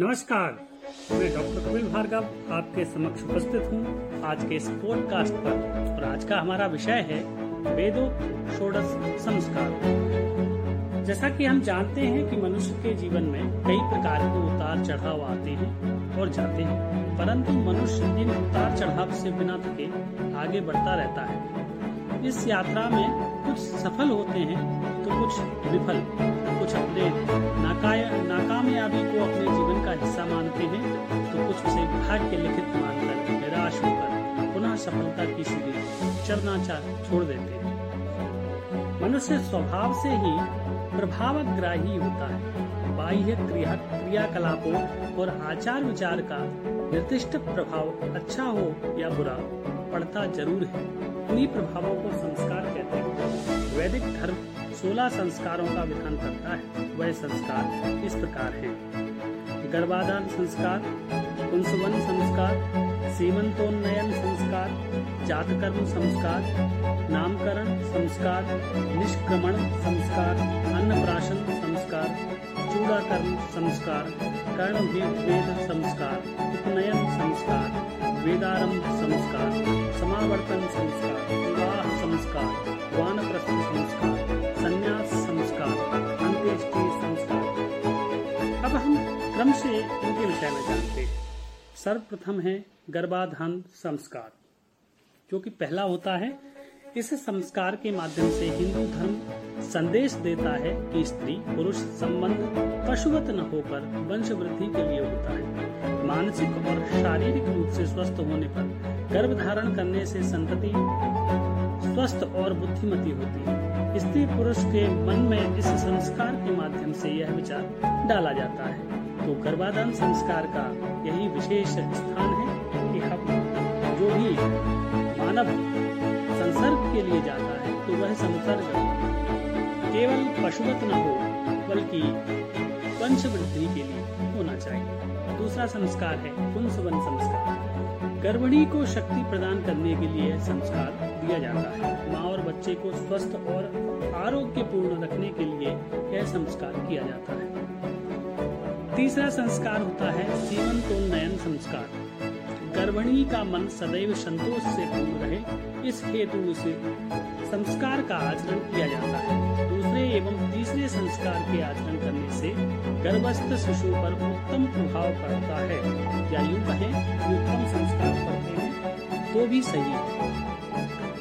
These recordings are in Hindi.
नमस्कार। मैं डॉक्टर कपिल भार्गव आपके समक्ष उपस्थित हूँ आज के इस पॉडकास्ट पर। और आज का हमारा विषय है वेदो षोडश संस्कार। जैसा कि हम जानते हैं कि मनुष्य के जीवन में कई प्रकार के उतार चढ़ाव आते हैं और जाते हैं, परंतु मनुष्य इन उतार चढ़ाव से बिना थके आगे बढ़ता रहता है। इस यात्रा में कुछ सफल होते हैं तो कुछ विफल। कुछ अपने नाकामयाबी को अपने जीवन का हिस्सा मानते हैं तो कुछ उसे भाग्य लिखित मानकर निराश होकर पुनः सफलता की सीढ़ी चढ़ना छोड़ देते हैं। मनुष्य स्वभाव से ही प्रभावग्राही होता है। बाह्य क्रिया क्रियाकलापों और आचार विचार का निर्दिष्ट प्रभाव अच्छा हो या बुरा पड़ता ज़रूर है। उन्हीं प्रभावों को संस्कार कहते हैं। वैदिक धर्म सोलह संस्कारों का विधान करता है। वह संस्कार इस प्रकार है? गर्भाधान संस्कार, कुंसवन संस्कार, सीमंतोन्नयन संस्कार, जातकर्म संस्कार, नामकरण संस्कार, निष्क्रमण संस्कार, अन्नप्राशन संस्कार, चूड़ाकर्म संस्कार, कर्ण वेद संस्कार, उपनयन संस्कार, वेदारंभ संस्कार, समावर्तन संस्कार, विवाह संस्कार, वानप्रस्थ संस्कार। विषय में जानते हैं। सर्वप्रथम है गर्भाधान संस्कार। जो कि पहला होता है, इस संस्कार के माध्यम से हिंदू धर्म संदेश देता है कि स्त्री पुरुष संबंध पशुवत न होकर वंश वृद्धि के लिए होता है। मानसिक और शारीरिक रूप से स्वस्थ होने पर गर्भ धारण करने से संतति स्वस्थ और बुद्धिमती होती है। स्त्री पुरुष के मन में इस संस्कार के माध्यम से यह विचार डाला जाता है। तो गर्भाधान संस्कार का यही विशेष स्थान है कि हम जो भी मानव संसर्ग के लिए जाता है तो वह संसर्ग केवल पशुवत न हो, बल्कि वंश वृद्धि के लिए होना चाहिए। दूसरा संस्कार है पुंसवन संस्कार। गर्भिणी को शक्ति प्रदान करने के लिए संस्कार दिया जाता है। माँ और बच्चे को स्वस्थ और आरोग्यपूर्ण रखने के लिए यह संस्कार किया जाता है। तीसरा संस्कार होता है जीवन को नयन संस्कार। गर्भिणी का मन सदैव संतोष से पूर्ण रहे, इस हेतु इसे संस्कार का आचरण किया जाता है। दूसरे एवं तीसरे संस्कार के आचरण करने से गर्भस्थ शिशु पर उत्तम प्रभाव पड़ता है। या यूँ कहें, उत्तम संस्कार पड़ते हैं तो भी सही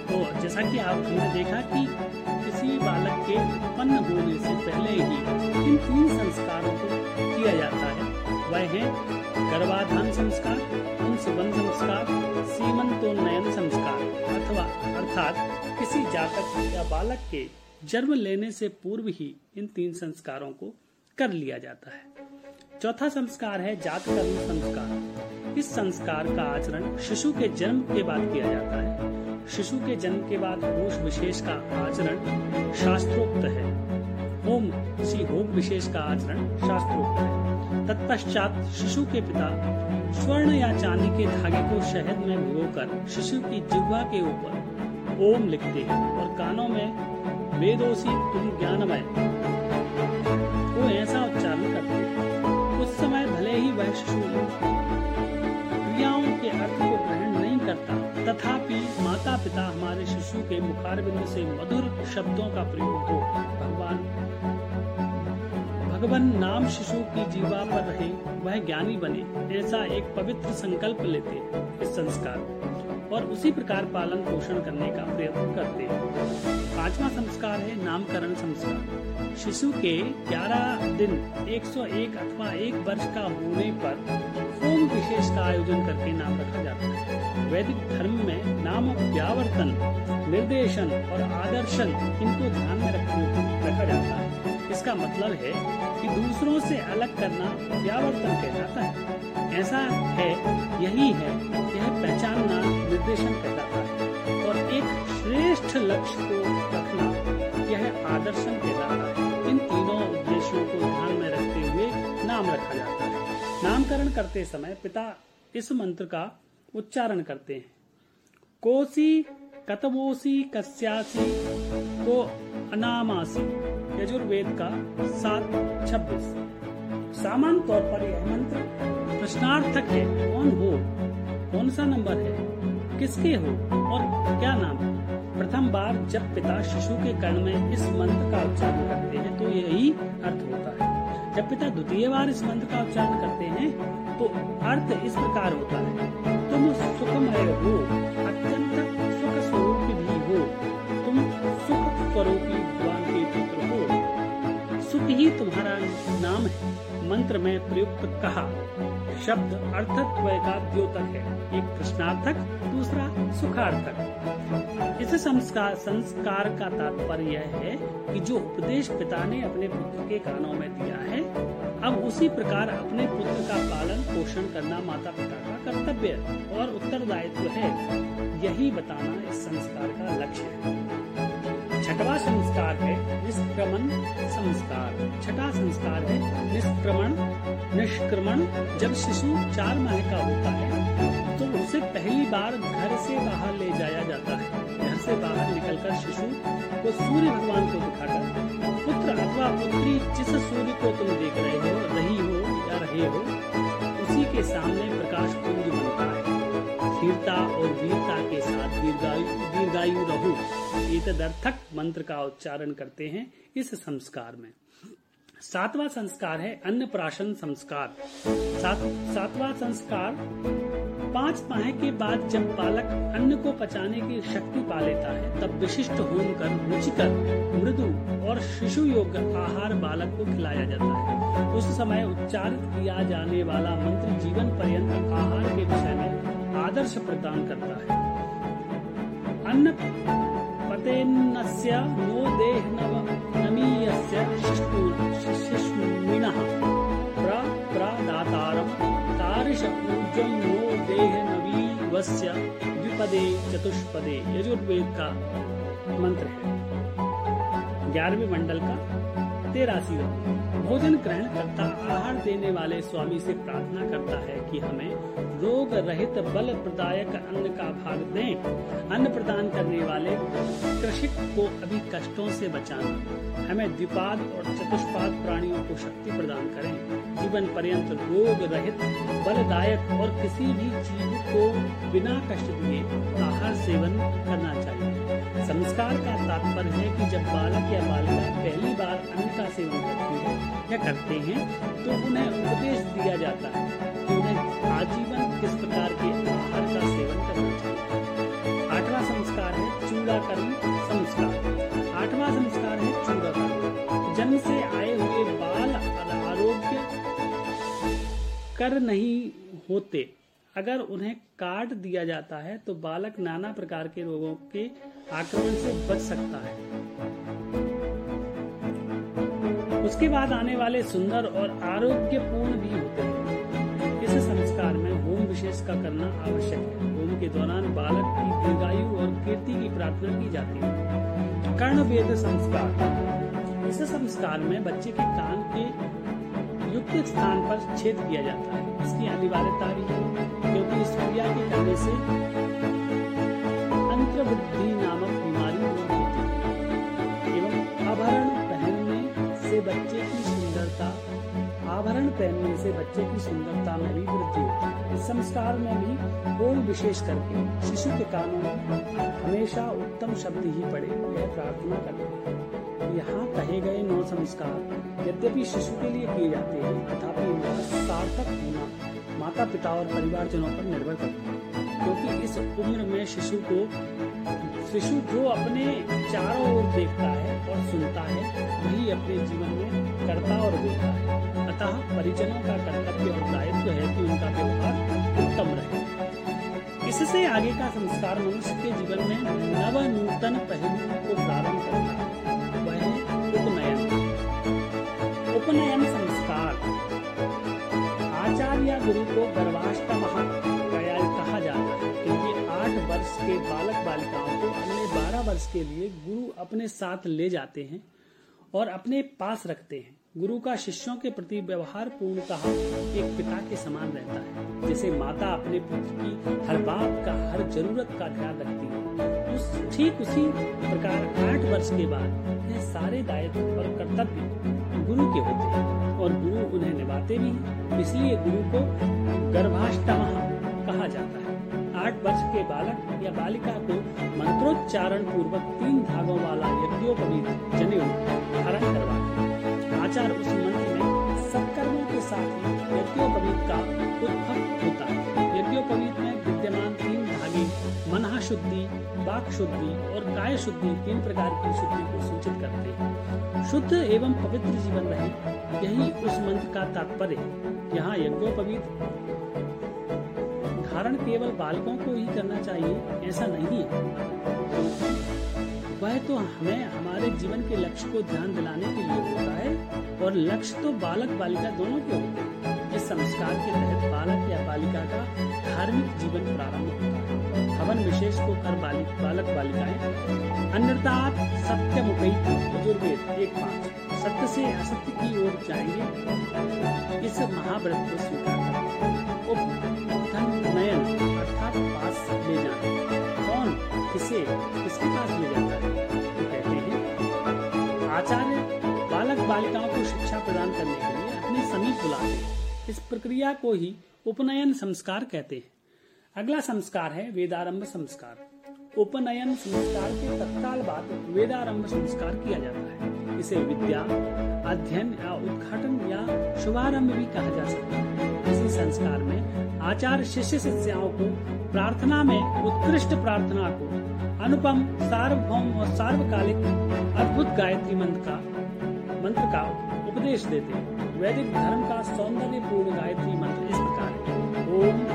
तो जैसा कि आप हमने देखा कि किसी बालक के उत्पन्न होने से पहले ही इन तीन संस्कारों को किया जाता है। वह है गर्भाधान संस्कार पुंसवन संस्कार, सीमंतोन्नयन संस्कार, अथवा अर्थात किसी जातक या बालक के जन्म लेने से पूर्व ही इन तीन संस्कारों को कर लिया जाता है। चौथा संस्कार है जात कर्म संस्कार। इस संस्कार का आचरण शिशु के जन्म के बाद किया जाता है। शिशु के जन्म के बाद होश विशेष का आचरण शास्त्रोक्त है। होम, सी होम विशेष का आचरण शास्त्रोक्त है। तत्पश्चात शिशु के पिता स्वर्ण या चांदी के धागे को शहद में भिगोकर शिशु की जिह्वा के ऊपर ओम लिखते हैं और कानों में, वेदोसी तुम ज्ञानमय। वो ऐसा उच्चारण करते हैं। उस समय भले ही वह शिशु क्रियाओं के अर्थ को ग्रहण नहीं करता, तथापि माता पिता हमारे शिशु के मुखारबिंद से मधुर शब्दों का प्रयोग हो, भगवान भगवान नाम शिशु की जीवा पर रहे, वह ज्ञानी बने, ऐसा एक पवित्र संकल्प लेते इस संस्कार और उसी प्रकार पालन पोषण करने का प्रयत्न करते। पांचवा संस्कार है नामकरण संस्कार। शिशु के 11 दिन 101 अथवा एक वर्ष का होने पर होम विशेष का आयोजन करके नाम रखा जाता है। वैदिक धर्म में नाम व्यावर्तन, निर्देशन और आदर्शन इनको ध्यान में रखने रखा जाता है। इसका मतलब है कि दूसरों से अलग करना व्यावर्तन कहलाता है। ऐसा है, यही है यह पहचानना, निर्देशन कहलाता है। और एक श्रेष्ठ लक्ष्य को रखना, यह आदर्शन कहलाता है। इन तीनों उद्देश्यों को ध्यान में रखते हुए नाम रखा जाता है। नामकरण करते समय पिता इस मंत्र का उच्चारण करते हैं। कोसी कतवोसी कस्यासी को अनामासी। यजुर्वेद का सात छब्बीस। सामान्य तौर पर यह मंत्र प्रश्नार्थक है। कौन हो कौन सा नंबर है? किसके हो? और क्या नाम है? प्रथम बार जब पिता शिशु के कर्ण में इस मंत्र का उच्चारण करते हैं तो यही अर्थ होता है। जब पिता द्वितीय बार इस मंत्र का उच्चारण करते हैं तो अर्थ इस प्रकार होता है। तुम सुखमय हो हो सुख ही तुम्हारा नाम है। मंत्र में प्रयुक्त कहा, शब्द अर्थत्व का द्योतक है। एक प्रश्नार्थक, दूसरा सुखार्थक। इस संस्कार संस्कार का तात्पर्य यह है कि जो उपदेश पिता ने अपने पुत्र के कानों में दिया है, अब उसी प्रकार अपने पुत्र का पालन, पोषण करना माता पिता का कर्तव्य और उत्तरदायित्व है। यही बताना इस संस्कार का लक्ष्य है। छठवा संस्कार है, निष्क्रमण संस्कार। छठा संस्कार है, निष्क्रमण निष्क्रमण। जब शिशु चार माह का होता है तो उसे पहली बार घर से बाहर ले जाया जाता है। घर से बाहर निकलकर शिशु को सूर्य भगवान को दिखाकर, पुत्र अथवा पुत्री जिस सूर्य को तुम देख रहे हो, रही हो या रहे हो, उसी के सामने प्रकाश पुंज बनता है। स्थिरता और वीरता के साथ दीर्घायु दीर्घायु रहो तदर्थक मंत्र का उच्चारण करते हैं इस संस्कार में। सातवां संस्कार है अन्न प्राशन संस्कार। सात, सातवां संस्कार पाँच माह के बाद जब बालक अन्न को पचाने की शक्ति पा लेता है तब विशिष्ट होम कर रुचिकर मृदु और शिशु योग्य आहार बालक को खिलाया जाता है। उस समय उच्चारित किया जाने वाला मंत्र जीवन पर्यंत आहार के विषय में आदर्श प्रदान करता है। अन्न पतेन्नस्य नो देह नव ऊर्जं नो देह द्विपदे चतुष्पदे यजुर्वेद का मंत्र है। ग्यारहवें मंडल का तेरासी भोजन ग्रहण करता, आहार देने वाले स्वामी से प्रार्थना करता है कि हमें रोग रहित बल प्रदायक अन्न का भाग दें। अन्न प्रदान करने वाले कृषिक को अभी कष्टों से बचाना, हमें द्विपाद और चतुष्पाद प्राणियों को शक्ति प्रदान करें। जीवन पर्यंत रोग रहित, बलदायक और किसी भी जीव को बिना कष्ट दिए आहार सेवन करना चाहिए। संस्कार का तात्पर्य है कि जब बालक या बालिका पहली बार अन्न का सेवन करती है या करते हैं तो उन्हें उपदेश दिया जाता है कि उन्हें आजीवन किस प्रकार के आहार का सेवन करना चाहिए। आठवां संस्कार है चूड़ाकरण संस्कार। आठवां संस्कार है चूड़ाकरण जन्म से आए हुए बाल आरोग्य कर नहीं होते। अगर उन्हें काट दिया जाता है तो बालक नाना प्रकार के रोगों के आक्रमण से बच सकता है। उसके बाद आने वाले सुंदर और आरोग्यपूर्ण भी होते हैं। इस संस्कार में होम विशेष का करना आवश्यक है। होम के दौरान बालक की दीर्घायु और कीर्ति की प्रार्थना की जाती है। कर्ण वेद संस्कार। इस संस्कार में बच्चे के कान के युक्त स्थान पर छेद किया जाता है। इसकी अनिवार्यता भी है, क्योंकि इस क्रिया के करने से अंतर्वृद्धि नामक बच्चे की सुंदरता। आभरण पहनने से बच्चे की सुंदरता में भी वृद्धि होती है। इस संस्कार में भी ओम विशेष करके शिशु के कानों में हमेशा उत्तम शब्द ही पड़े, यह प्रार्थना करते यहाँ कहे गए नौ संस्कार यद्यपि शिशु के लिए किए जाते हैं, तथापि सार्थक होना माता पिता और परिवारजनों पर निर्भर करता है। क्योंकि इस उम्र में शिशु को शिशु जो अपने चारों ओर देखता है और सुनता है, वही अपने जीवन में करता और बोलता है। अतः परिजनों का कर्तव्य और दायित्व है कि उनका व्यवहार उत्तम रहे। इससे आगे का संस्कार मनुष्य के जीवन में नव नूतन पहलू को प्रारंभ करता है। वह उपनयन। उपनयन संस्कार। आचार्य गुरु को गर्भाष्टम वर्ष के बालक बालिकाओं को अगले बारह वर्ष के लिए गुरु अपने साथ ले जाते हैं और अपने पास रखते हैं। गुरु का शिष्यों के प्रति व्यवहार पूर्णतः एक पिता के समान रहता है, जैसे माता अपने पुत्र की हर बात का, हर ज़रूरत का ध्यान रखती है। उस, ठीक उसी प्रकार आठ वर्ष के बाद यह सारे दायित्व और कर्तव्य गुरु के होते हैं और गुरु उन्हें निभाते भी हैं। इसलिए गुरु को गर्भाष्टम कहा जाता है। वर्ष के बालक या बालिका को मंत्रोच्चारण पूर्वक तीन धागों वाला यज्ञोपवीत जनेऊ धारण करवाते आचार उस मंत्र में सत्कर्मों के साथ ही यज्ञोपवीत का उद्भव होता है। यज्ञोपवीत में विद्यमान तीन धागे मना शुद्धि वाक शुद्धि और काय शुद्धि तीन प्रकार की शुद्धि को सूचित करते हैं। शुद्ध एवं पवित्र जीवन रहे, यही उस मंत्र का तात्पर्य। यहाँ यज्ञोपवीत धारण केवल बालकों को ही करना चाहिए, ऐसा नहीं। है वह तो हमें, हमारे जीवन के लक्ष्य को ध्यान दिलाने के लिए होता है, और लक्ष्य तो बालक बालिका दोनों के होते हैं। इस संस्कार के तहत बालक या बालिका का धार्मिक जीवन प्रारंभ होता है। हवन विशेष को कर बालिक, बालक बालिकाएँ अन्यताप सत्य मुकैत यजुर्वेद, एक पाँच सत्य से असत्य की ओर जाएँगे। इस महाव्रत को स्वीकार नयन अर्थात पास ले जाना। कौन किसे, किसके पास ले जाता है? तो कहते हैं, आचार्य बालक बालिकाओं को शिक्षा प्रदान करने के लिए अपने समीप बुलाते हैं। इस प्रक्रिया को ही उपनयन संस्कार कहते हैं। अगला संस्कार है वेदारंभ संस्कार। उपनयन संस्कार के तत्काल बाद वेदारंभ संस्कार किया जाता है। इसे विद्या, अध्ययन या उद्घाटन या शुभारंभ भी कहा जा सकता है। इसी संस्कार में आचार्य शिष्य शिष्याओं को प्रार्थना में उत्कृष्ट प्रार्थना को अनुपम, सार्वभौम और सार्वकालिक अद्भुत गायत्री मंत्र का मंत्र का उपदेश देते हैं। वैदिक धर्म का सौंदर्य पूर्ण गायत्री मंत्र इस प्रकार है। ओम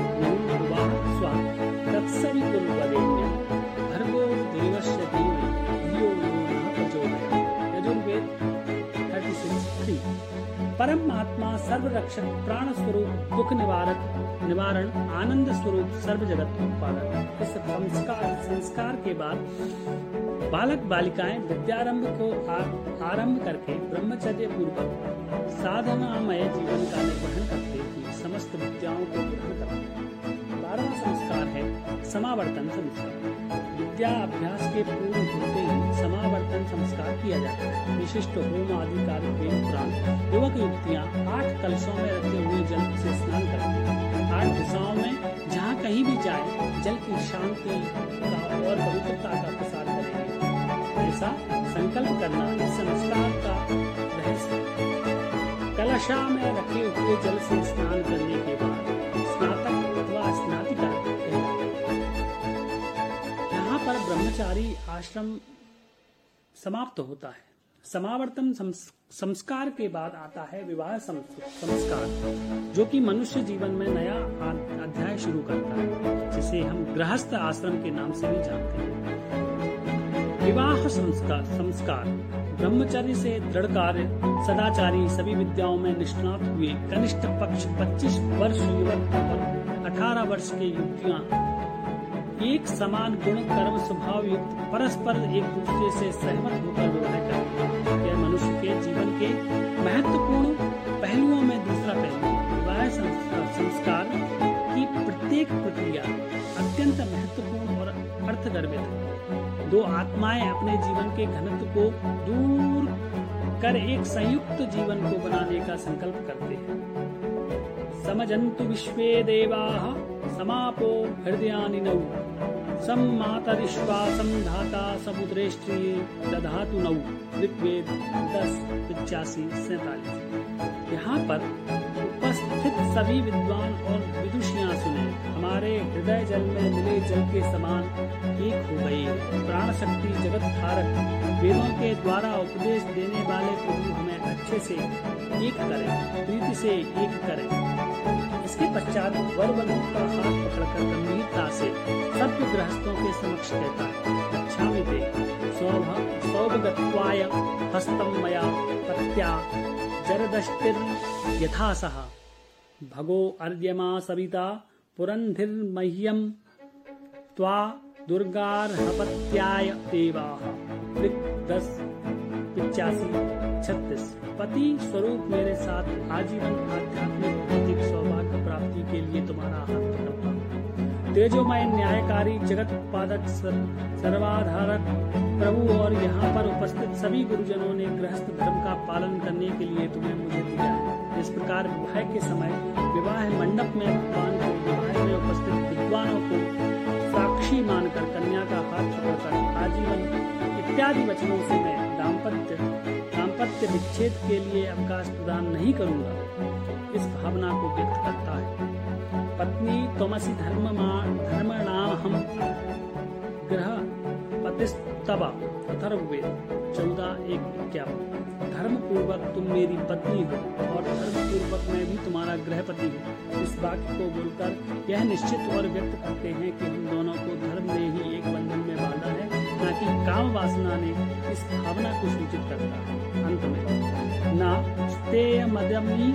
स्वाहा। तत्सवितुर्वरेण्यं भर्गो देवी धियो यो नः प्रचोदयात् यजुर्वेद 36:3 परम आत्मा सर्व रक्षक प्राण स्वरूप दुख निवारक, निवारण, आनंद स्वरूप सर्व जगत उत्पादक। इस संस्कार संस्कार के बाद बालक बालिकाएँ विद्यारंभ को आरंभ करके ब्रह्मचर्य पूर्वक साधनामय जीवन का निर्वहन करते हुए समस्त विद्याओं को ग्रहण करते बारहवा संस्कार है समावर्तन संस्कार। विद्या अभ्यास के पूर्ण होते ही समावर्तन संस्कार किया जाता है। विशिष्ट होम आदि कार्य के उपरांत युवक युवतियाँ आठ कलशों में रखे हुए जल से स्नान करते हैं। आठ दिशाओं में जहाँ कहीं भी जाए, जल की शांति और पवित्रता का प्रसार करेंगे। ऐसा संकल्प करना इस संस्कार का रहस्य कलशा में रखे हुए जल से स्नान करने के बाद ब्रह्मचारी आश्रम समाप्त होता है। समावर्तन संस्कार के बाद आता है विवाह संस्कार, जो कि मनुष्य जीवन में नया अध्याय शुरू करता है, जिसे हम गृहस्थ आश्रम के नाम से भी जानते हैं। विवाह संस्कार संस्कार, ब्रह्मचर्य से दृढ़ कार्य, सदाचारी सभी विद्याओं में निष्णात हुए कनिष्ठ पक्ष 25 वर्ष युवक और 18 वर्ष के युवतियाँ एक समान गुण, कर्म, स्वभाव युक्त परस्पर एक दूसरे से सहमत होकर विवाह करते यह मनुष्य के जीवन के महत्वपूर्ण पहलुओं में दूसरा पहलू विवाह संस्कार की प्रत्येक प्रक्रिया अत्यंत महत्वपूर्ण और अर्थगर्भित है। दो आत्माएँ अपने जीवन के घनत्व को दूर कर एक संयुक्त जीवन को बनाने का संकल्प करते हैं। समझंतु विश्वे देवाः, समापो हृदयानि नौ। सम्मातरिश्वासं धाता समुद्रेष्ट्री दधातु नौ। ऋग्वेद दस पिचासी सैतालीस। यहाँ पर उपस्थित सभी विद्वान और विदुषियाँ सुने। हमारे हृदय जल में मिले जल के समान एक हो गए। प्राण शक्ति जगत धारक, वेदों के द्वारा उपदेश देने वाले प्रभु हमें अच्छे से एक करें, प्रीति से एक करें। इसके पश्चात वर बंधु का हाथ पकड़कर गंभीरता से सब गृहस्थों के समक्ष कहता है अच्छा मिते सौभगत्वाय हस्तम मया पत्या जरदष्टिर यथा सह। भगो अर्यमा सविता पुरंधिर्मह्यम त्वा दुर्गार्हपत्याय देवाः। पिचासी छत्तीस। पति स्वरूप मेरे साथ आजीवन आध्यात्मिक भौतिक सौभाग्य प्राप्ति के लिए तुम्हारा हाथ पकड़ता तेजोमय न्यायकारी जगत उत्पादक सर्वाधारक प्रभु और यहाँ पर उपस्थित सभी गुरुजनों ने गृहस्थ धर्म का पालन करने के लिए तुम्हें मुझे दिया। है इस प्रकार विवाह के समय विवाह मंडप में भगवान को विवाह में उपस्थित विद्वानों को साक्षी मानकर कन्या का हाथ पकड़कर आजीवन इत्यादि वचनों से मैं दाम्पत्य दाम्पत्य विच्छेद के लिए अवकाश प्रदान नहीं करूँगा। इस भावना को व्यक्त करता है। पत्नी तमसी धर्म धर्म नाम हम ग्रह पतिस्तवा अथर्ववेद चौदह एक इक्यावन धर्म पूर्वक तुम मेरी पत्नी हो और धर्म पूर्वक मैं भी तुम्हारा गृहपति हूँ। इस वाक्य को बोलकर यह निश्चित और व्यक्त करते हैं कि हम दोनों को धर्म ने ही एक बंधन में बांधा है, न कि काम वासना ने इस भावना को सूचित करता अंत में, न स्तेय मदमी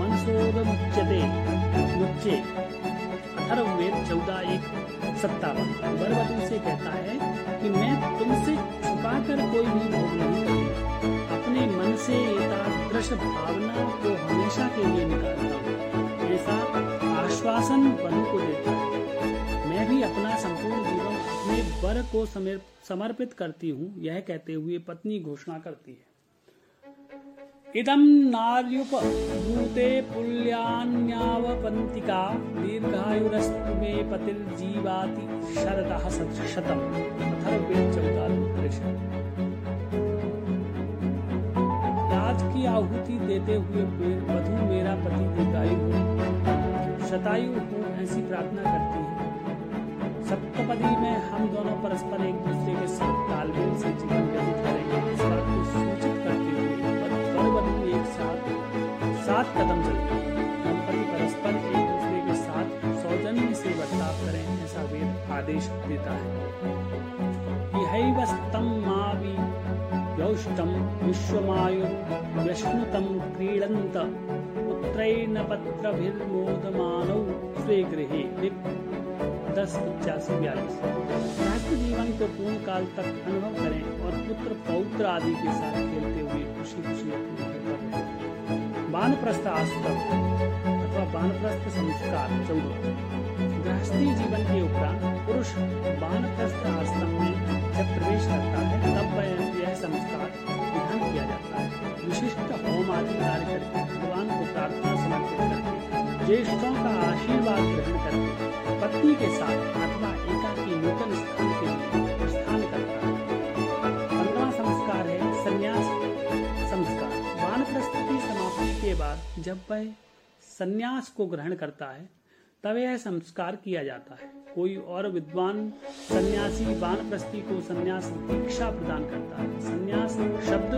मनसोद मुच्चे अथर्ववेद चौदह एक सत्तावन। वरवधु से कहता है कि मैं तुमसे छुपा कर कोई भी भोग नहीं करूँगा अपने मन से एकादृश भावना को हमेशा के लिए निकालता हूँ। ऐसा आश्वासन बन को देता हूँ। मैं भी अपना संपूर्ण जीवन अपने वर को समर्पित करती हूँ, यह कहते हुए पत्नी घोषणा करती है। इदं नार्युपभूते पुल्यान्यावपन्तिका दीर्घायुरस्तु मे पतिर्जीवाति शरदः शतम् अथर्ववेद राज की आहुति देते हुए वधु मेरा पति दीर्घायु शतायु हूँ, ऐसी प्रार्थना करती है। सप्तपदी में हम दोनों परस्पर एक दूसरे के साथ तालमेल से जीवन व्यतीत कदम चलते परस्पर एक दूसरे के साथ सौजन्य से बर्ताव करें, ऐसा वेद आदेश देता है। यौष्टम विश्वमायुर्व्यश्नुतम क्रीडंत पुत्रैन पत्रभिर्मोदमानौ स्वे गृहे। दस पचासी बयालीस जीवन को पूर्ण काल तक अनुभव करें और पुत्र पौत्र आदि के साथ खेलते हुए खुशी खुशी अपने वानप्रस्थ आश्रम अथवा वानप्रस्थ संस्कार चौदह गृहस्थी जीवन के उपरांत पुरुष वानप्रस्थ आश्रम में जब प्रवेश करता है, तब यह संस्कार विधान किया जाता है। विशिष्ट होम आदि कार्य करके भगवान को प्रार्थना समर्पित करके, ज्येष्ठों का आशीर्वाद ग्रहण करके, पत्नी के साथ अथवा एकाकी नूतन स्थान जब वह संन्यास को ग्रहण करता है, तब यह संस्कार किया जाता है। कोई और विद्वान सन्यासी वानप्रस्थी को संन्यास दीक्षा प्रदान करता है। संन्यास शब्द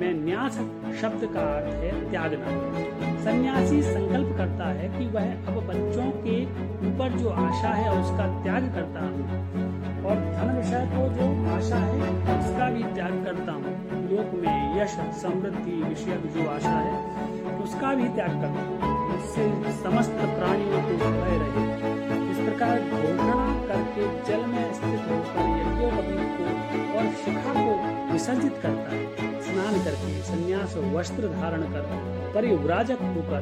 में न्यास शब्द का अर्थ है त्यागना। सन्यासी संकल्प करता है कि वह अब बच्चों के ऊपर जो आशा है, उसका त्याग करता है। और धन विषय को जो आशा है, उसका भी त्याग करता हूँ। लोक में यश, समृद्धि विषय जो आशा है उसका भी त्याग करता हूँ इससे समस्त प्राणियों को भय रहे। इस प्रकार घोषणा करके जल में स्थित होकर यज्ञोपति को और शिखा को विसर्जित करता है स्नान करके संन्यास वस्त्र धारण कर, परिव्राजक होकर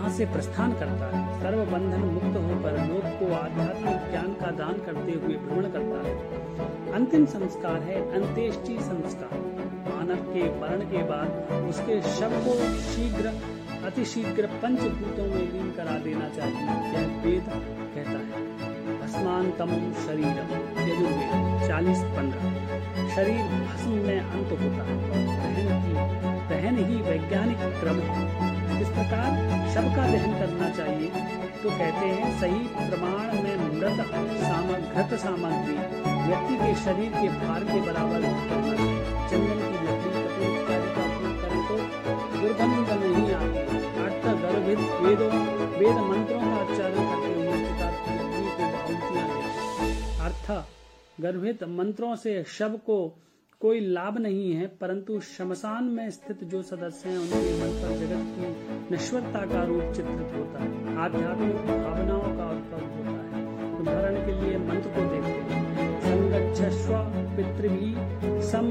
वहाँ से प्रस्थान करता है? सर्व बंधन मुक्त होकर लोक को आध्यात्मिक ज्ञान का दान करते हुए भ्रमण करता है। अंतिम संस्कार है अंत्येष्टि संस्कार। मानव के मरण के बाद उसके शव को शीघ्र, अतिशीघ्र पंचभूतों में लीन करा देना चाहिए। यह वेद कहता है। भस्मांतम शरीर यजुर्वेद, चालीस पंद्रह। शरीर भस्म में अंत होता है। दहन दहन ही वैज्ञानिक क्रम है। इस प्रकार शव का दहन करना चाहिए तो कहते हैं, सही प्रमाण में मृत सामग्रत सामग्री, व्यक्ति के शरीर के भार के बराबर चंदन की लकड़ी कपूर का उपयोग करें तो दुर्गंध नहीं आती। अर्थ गर्भित वेदों, वेद मंत्रों का उच्चारण करते हुए लकड़ी को आहुतियाँ अर्थ गर्भित मंत्रों से शव को कोई लाभ नहीं है, परंतु शमशान में स्थित जो सदस्य हैं, उनके मन पर जगत की नश्वरता का रूप चित्रित होता है। आध्यात्मिक भावनाओं का उद्भव होता है। उदाहरण के लिए मंत्र को देखते हैं। संगच्छस्व पितृभि सम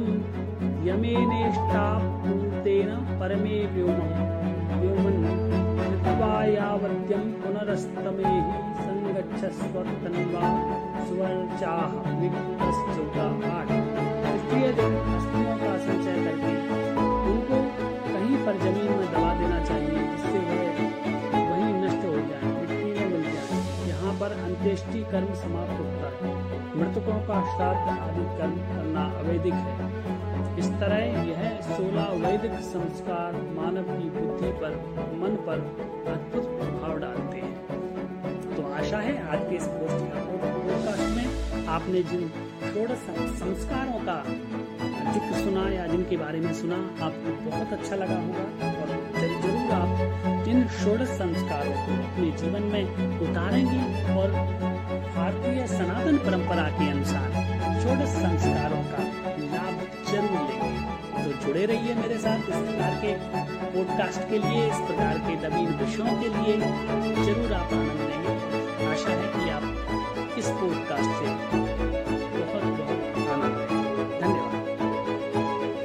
यमेनेष्टापूर्तेन परमे व्योमम। व्योमन ऋत्वायावद्यम पुनरस्तमे ही संगच्छस्व तन्वा सुवर्चाह विगतश्चौदा आठ सूर्य देव अस्तमों का संचय करके। उनको कहीं पर ज़मीन में दबा देना चाहिए, जिससे वह वहीं नष्ट हो जाए, मिट्टी में मिल जाए। यहाँ पर अंत्येष्टि कर्म समाप्त होता है। मृतकों का श्राद्ध आदि कर्म करना अवैधिक है। इस तरह यह सोलह वैदिक संस्कार मानव की बुद्धि पर, मन पर अद्भुत प्रभाव डालते हैं। तो आशा है आज के इस पोस्ट में आपने जिन षोडश संस्कारों का ज़िक्र सुना या जिनके बारे में सुना, आपको बहुत अच्छा लगा होगा। और ज़रूर आप इन षोडश संस्कारों को अपने जीवन में उतारेंगे और भारतीय सनातन परंपरा के अनुसार षोडश संस्कारों का लाभ ज़रूर लेंगे। तो जुड़े रहिए मेरे साथ इस प्रकार के पॉडकास्ट के लिए, इस प्रकार के नवीन विषयों के लिए। ज़रूर आप आनंद लेंगे। आशा है कि आप इस पॉडकास्ट से